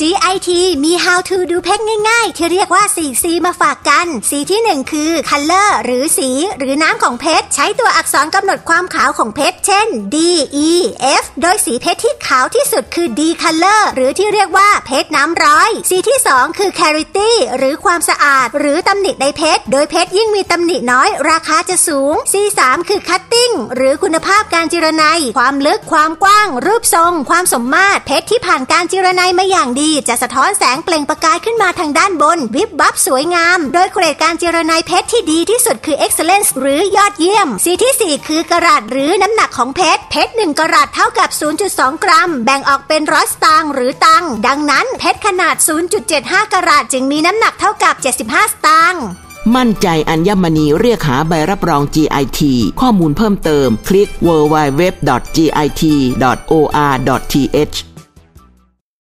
GIT มี How to ดูเพชรง่ายๆ ที่เรียกว่า 4C มาฝากกัน สีที่ 1 คือ Color หรือสี หรือน้ำของเพชร ใช้ตัวอักษรกำหนดความขาวของเพชร เช่น D E F โดยสีเพชรที่ขาวที่สุดคือ D Color หรือที่เรียกว่าเพชรน้ำร้อย สีที่ 2 คือ Clarity หรือความสะอาด หรือตำหนิในเพชร โดยเพชรยิ่งมีตำหนิน้อย ราคาจะสูง C 3คือ Cutting หรือคุณภาพการจิรนัย ความลึก ความกว้าง รูปทรง ความสมมาตร เพชรที่ผ่านการจิรนัยมาอย่างดีจะสะท้อนแสงเปล่งประกายขึ้นมาทางด้านบน วิบวับสวยงาม โดยเกรดการเจรไนเพชรที่ดีที่สุดคือ excellence หรือยอดเยี่ยม สีที่ 4 คือกระรัตหรือน้ำหนักของเพชร เพชร1กระรัตเท่ากับ 0.2 กรัม แบ่งออกเป็นร้อยสตางค์หรือตัง ดังนั้นเพชรขนาด 0.75 กรัตจึงมีน้ำหนักเท่ากับ 75 สตางค์มั่นใจอัญมณีเรียกหาใบรับรอง GIT ข้อมูลเพิ่มเติม คลิก www.git.or.th